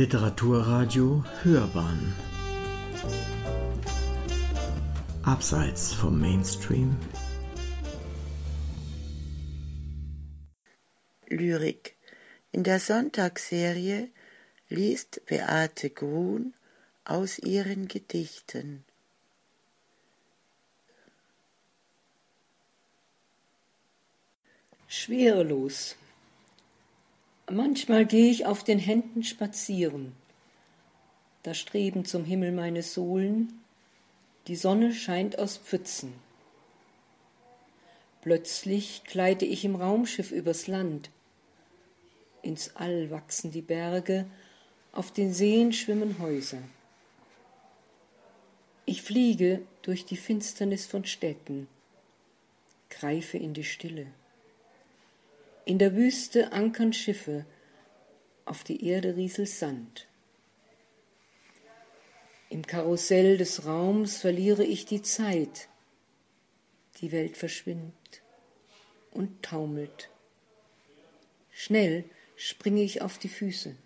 Literaturradio Hörbahn Abseits vom Mainstream Lyrik In der Sonntagsserie liest Beate Grun aus ihren Gedichten. Schwerelos. Manchmal gehe ich auf den Händen spazieren. Da streben zum Himmel meine Sohlen, die Sonne scheint aus Pfützen. Plötzlich gleite ich im Raumschiff übers Land. Ins All wachsen die Berge, auf den Seen schwimmen Häuser. Ich fliege durch die Finsternis von Städten, greife in die Stille. In der Wüste ankern Schiffe, auf die Erde rieselt Sand. Im Karussell des Raums verliere ich die Zeit. Die Welt verschwindet und taumelt. Schnell springe ich auf die Füße.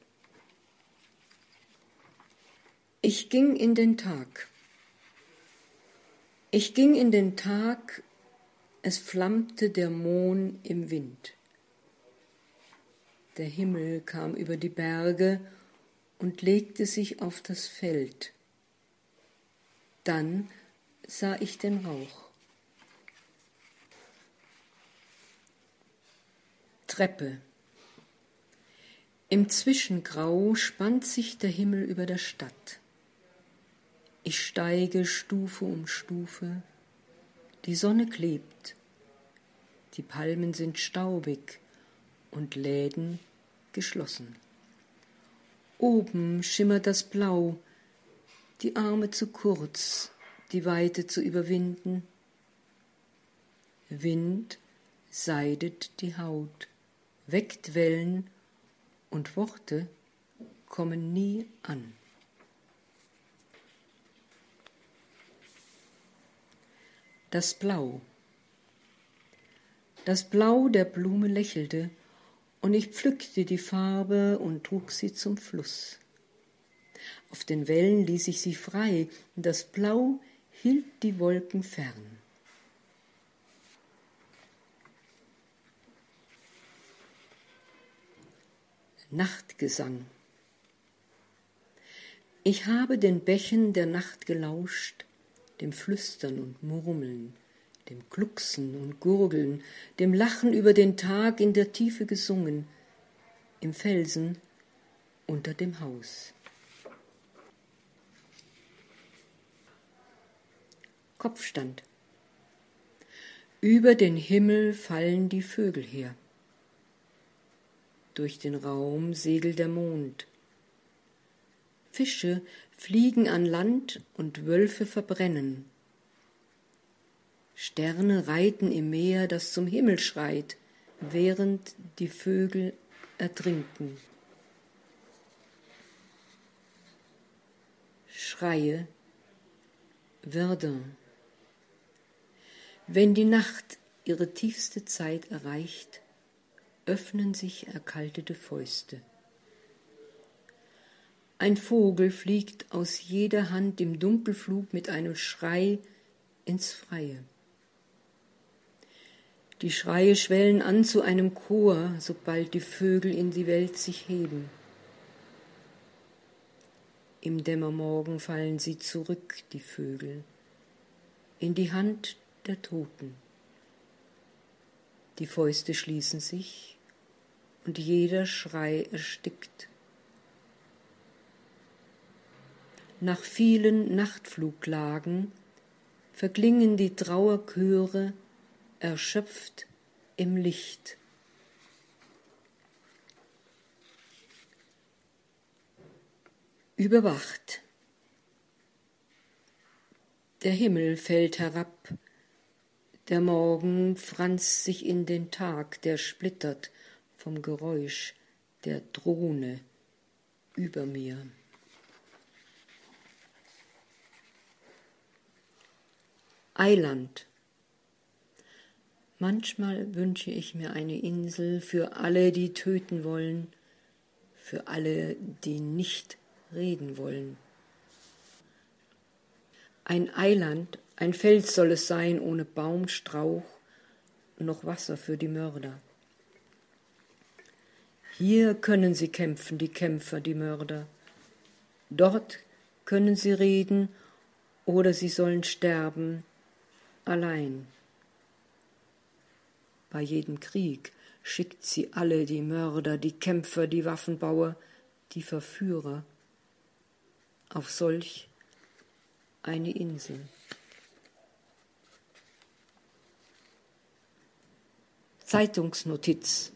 Ich ging in den Tag. Ich ging in den Tag, es flammte der Mohn im Wind. Der Himmel kam über die Berge und legte sich auf das Feld. Dann sah ich den Rauch. Treppe. Im Zwischengrau spannt sich der Himmel über der Stadt. Ich steige Stufe um Stufe. Die Sonne klebt. Die Palmen sind staubig und Läden geschlossen. Oben schimmert das Blau, die Arme zu kurz, die Weite zu überwinden. Wind seidet die Haut, weckt Wellen und Worte kommen nie an. Das Blau. Das Blau der Blume lächelte und ich pflückte die Farbe und trug sie zum Fluss. Auf den Wellen ließ ich sie frei, und das Blau hielt die Wolken fern. Nachtgesang Ich habe den Bächen der Nacht gelauscht, dem Flüstern und Murmeln, dem Glucksen und Gurgeln, dem Lachen über den Tag in der Tiefe gesungen, im Felsen unter dem Haus. Kopfstand. Über den Himmel fallen die Vögel her. Durch den Raum segelt der Mond. Fische fliegen an Land und Wölfe verbrennen. Sterne reiten im Meer, das zum Himmel schreit, während die Vögel ertrinken. Schreie Verdun. Wenn die Nacht ihre tiefste Zeit erreicht, öffnen sich erkaltete Fäuste. Ein Vogel fliegt aus jeder Hand im Dunkelflug mit einem Schrei ins Freie. Die Schreie schwellen an zu einem Chor, sobald die Vögel in die Welt sich heben. Im Dämmermorgen fallen sie zurück, die Vögel, in die Hand der Toten. Die Fäuste schließen sich und jeder Schrei erstickt. Nach vielen Nachtfluglagen verklingen die Trauerchöre erschöpft im Licht. Überwacht. Der Himmel fällt herab, der Morgen franzt sich in den Tag, der splittert vom Geräusch der Drohne über mir. Eiland Manchmal wünsche ich mir eine Insel für alle, die töten wollen, für alle, die nicht reden wollen. Ein Eiland, ein Fels soll es sein, ohne Baum, Strauch, noch Wasser für die Mörder. Hier können sie kämpfen, die Kämpfer, die Mörder. Dort können sie reden oder sie sollen sterben, allein. Bei jedem Krieg schickt sie alle die Mörder, die Kämpfer, die Waffenbauer, die Verführer auf solch eine Insel. Zeitungsnotiz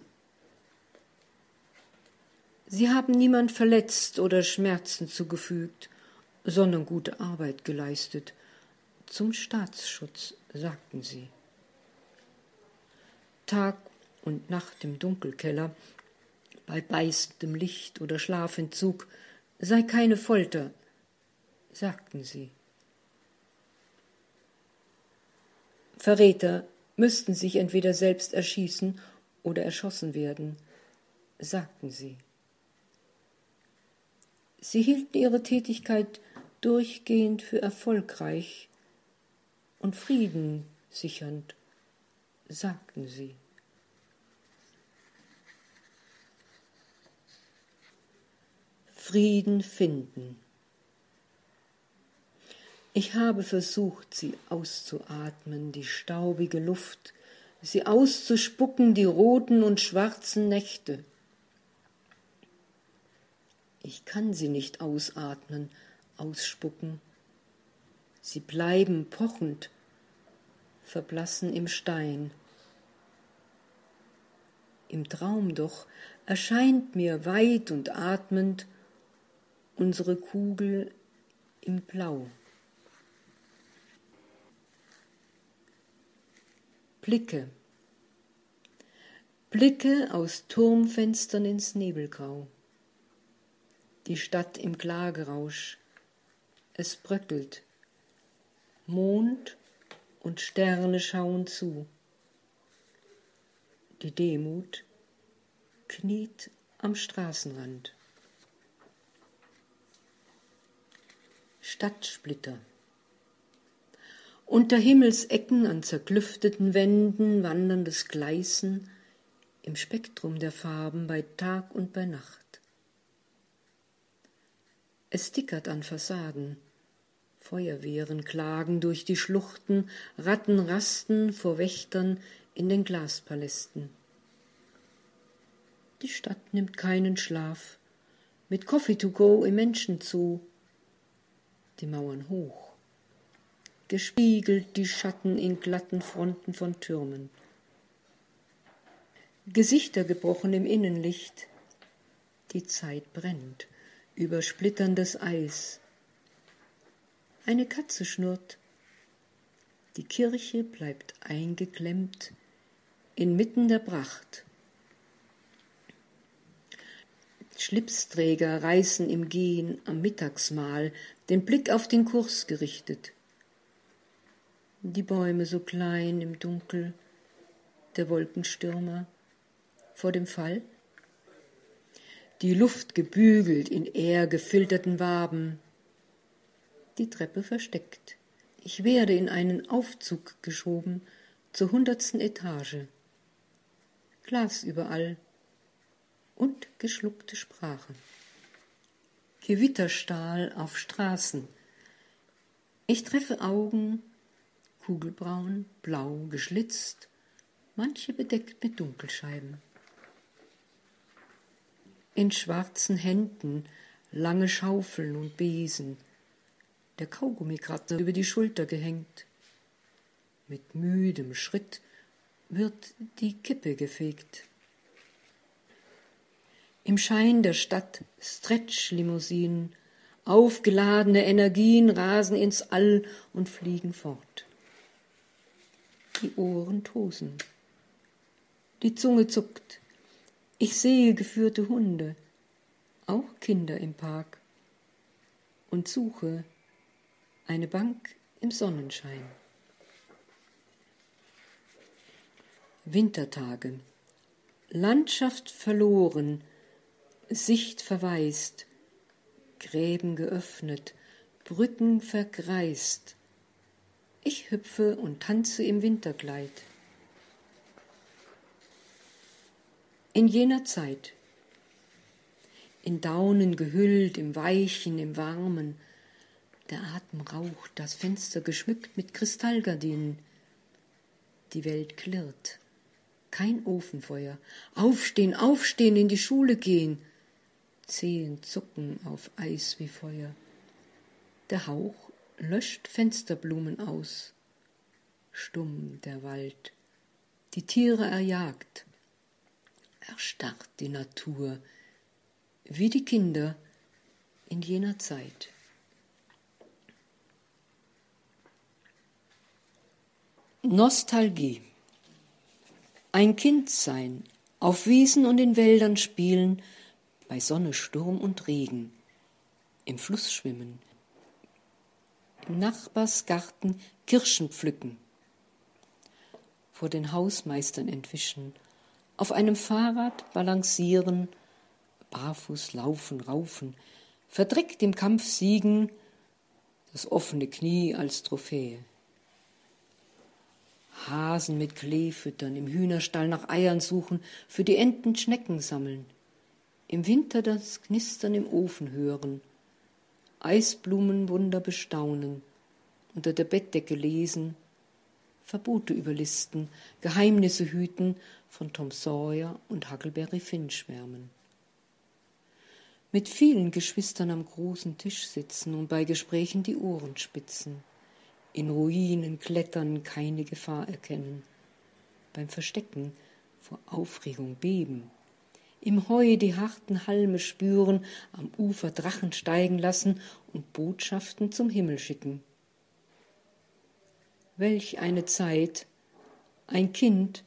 Sie haben niemand verletzt oder Schmerzen zugefügt, sondern gute Arbeit geleistet. Zum Staatsschutz, sagten sie. Tag und Nacht im Dunkelkeller, bei beißendem Licht oder Schlafentzug, sei keine Folter, sagten sie. Verräter müssten sich entweder selbst erschießen oder erschossen werden, sagten sie. Sie hielten ihre Tätigkeit durchgehend für erfolgreich und Frieden sichernd, sagten sie. Frieden finden. Ich habe versucht, sie auszuatmen, die staubige Luft, sie auszuspucken, die roten und schwarzen Nächte. Ich kann sie nicht ausatmen, ausspucken. Sie bleiben pochend, verblassen im Stein. Im Traum doch erscheint mir weit und atmend unsere Kugel im Blau. Blicke. Blicke aus Turmfenstern ins Nebelgrau die Stadt im Klagerausch. Es bröckelt. Mond und Sterne schauen zu. Die Demut kniet am Straßenrand. Stadtsplitter. Unter Himmelsecken an zerklüfteten Wänden wanderndes Gleißen im Spektrum der Farben bei Tag und bei Nacht. Es tickert an Fassaden. Feuerwehren klagen durch die Schluchten, Ratten rasten vor Wächtern in den Glaspalästen. Die Stadt nimmt keinen Schlaf, mit Coffee to go im Menschen zu. Die Mauern hoch, gespiegelt die Schatten in glatten Fronten von Türmen. Gesichter gebrochen im Innenlicht, die Zeit brennt über splitterndes Eis. Eine Katze schnurrt. Die Kirche bleibt eingeklemmt inmitten der Pracht. Schlipsträger reißen im Gehen am Mittagsmahl den Blick auf den Kurs gerichtet. Die Bäume so klein im Dunkel, der Wolkenstürmer vor dem Fall die Luft gebügelt in ehr gefilterten Waben. Die Treppe versteckt. Ich werde in einen Aufzug geschoben zur hundertsten Etage. Glas überall und geschluckte Sprache. Gewitterstahl auf Straßen. Ich treffe Augen, kugelbraun, blau, geschlitzt, manche bedeckt mit Dunkelscheiben in schwarzen Händen lange Schaufeln und Besen, der Kaugummikratzer über die Schulter gehängt. Mit müdem Schritt wird die Kippe gefegt. Im Schein der Stadt Stretch-Limousinen, aufgeladene Energien rasen ins All und fliegen fort. Die Ohren tosen. Die Zunge zuckt. Ich sehe geführte Hunde, auch Kinder im Park und suche eine Bank im Sonnenschein. Wintertage. Landschaft verloren, Sicht verwaist, Gräben geöffnet, Brücken vergreist. Ich hüpfe und tanze im Winterkleid. In jener Zeit, in Daunen gehüllt, im Weichen, im Warmen, der Atem raucht, das Fenster geschmückt mit Kristallgardinen. Die Welt klirrt, kein Ofenfeuer. Aufstehen, aufstehen, in die Schule gehen. Zehen zucken auf Eis wie Feuer. Der Hauch löscht Fensterblumen aus. Stumm der Wald, die Tiere erjagt. Erstarrt die Natur, wie die Kinder in jener Zeit. Nostalgie. Ein Kind sein, auf Wiesen und in Wäldern spielen, bei Sonne, Sturm und Regen, im Fluss schwimmen, im Nachbarsgarten Kirschen pflücken, vor den Hausmeistern entwischen, auf einem Fahrrad balancieren, barfuß laufen, raufen, verdreckt im Kampf siegen, das offene Knie als Trophäe. Hasen mit Klee füttern, im Hühnerstall nach Eiern suchen, für die Enten Schnecken sammeln, im Winter das Knistern im Ofen hören, Eisblumenwunder bestaunen, unter der Bettdecke lesen, Verbote überlisten, Geheimnisse hüten, von Tom Sawyer und Huckleberry Finn schwärmen. Mit vielen Geschwistern am großen Tisch sitzen und bei Gesprächen die Ohren spitzen in Ruinen klettern, keine Gefahr erkennen, beim Verstecken vor Aufregung beben, im Heu die harten Halme spüren, am Ufer Drachen steigen lassen und Botschaften zum Himmel schicken. Welch eine Zeit, ein Kind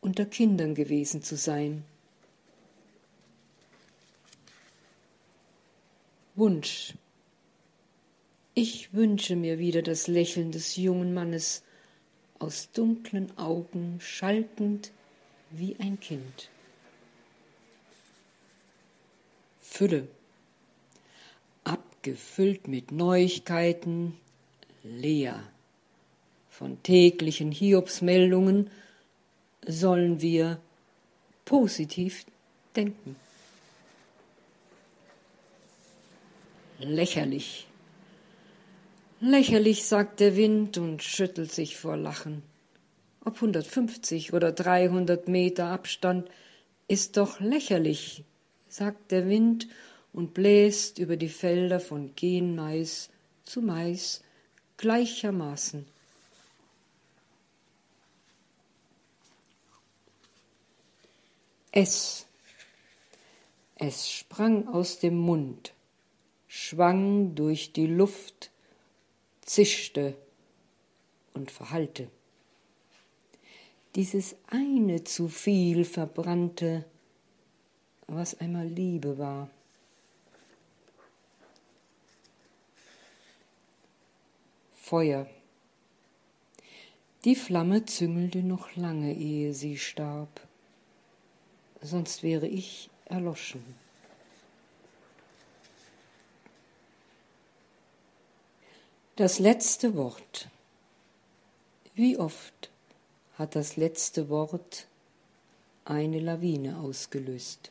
unter Kindern gewesen zu sein. Wunsch ich wünsche mir wieder das Lächeln des jungen Mannes, aus dunklen Augen schaltend wie ein Kind. Fülle, abgefüllt mit Neuigkeiten, leer. Von täglichen Hiobsmeldungen sollen wir positiv denken. Lächerlich Lächerlich, sagt der Wind und schüttelt sich vor Lachen. Ob 150 oder 300 Meter Abstand ist doch lächerlich, sagt der Wind und bläst über die Felder von Genmais zu Mais gleichermaßen. Es. Es sprang aus dem Mund, schwang durch die Luft, zischte und verhallte. Dieses eine zu viel verbrannte, was einmal Liebe war. Feuer. Die Flamme züngelte noch lange, ehe sie starb, sonst wäre ich erloschen. Das letzte Wort. Wie oft hat das letzte Wort eine Lawine ausgelöst?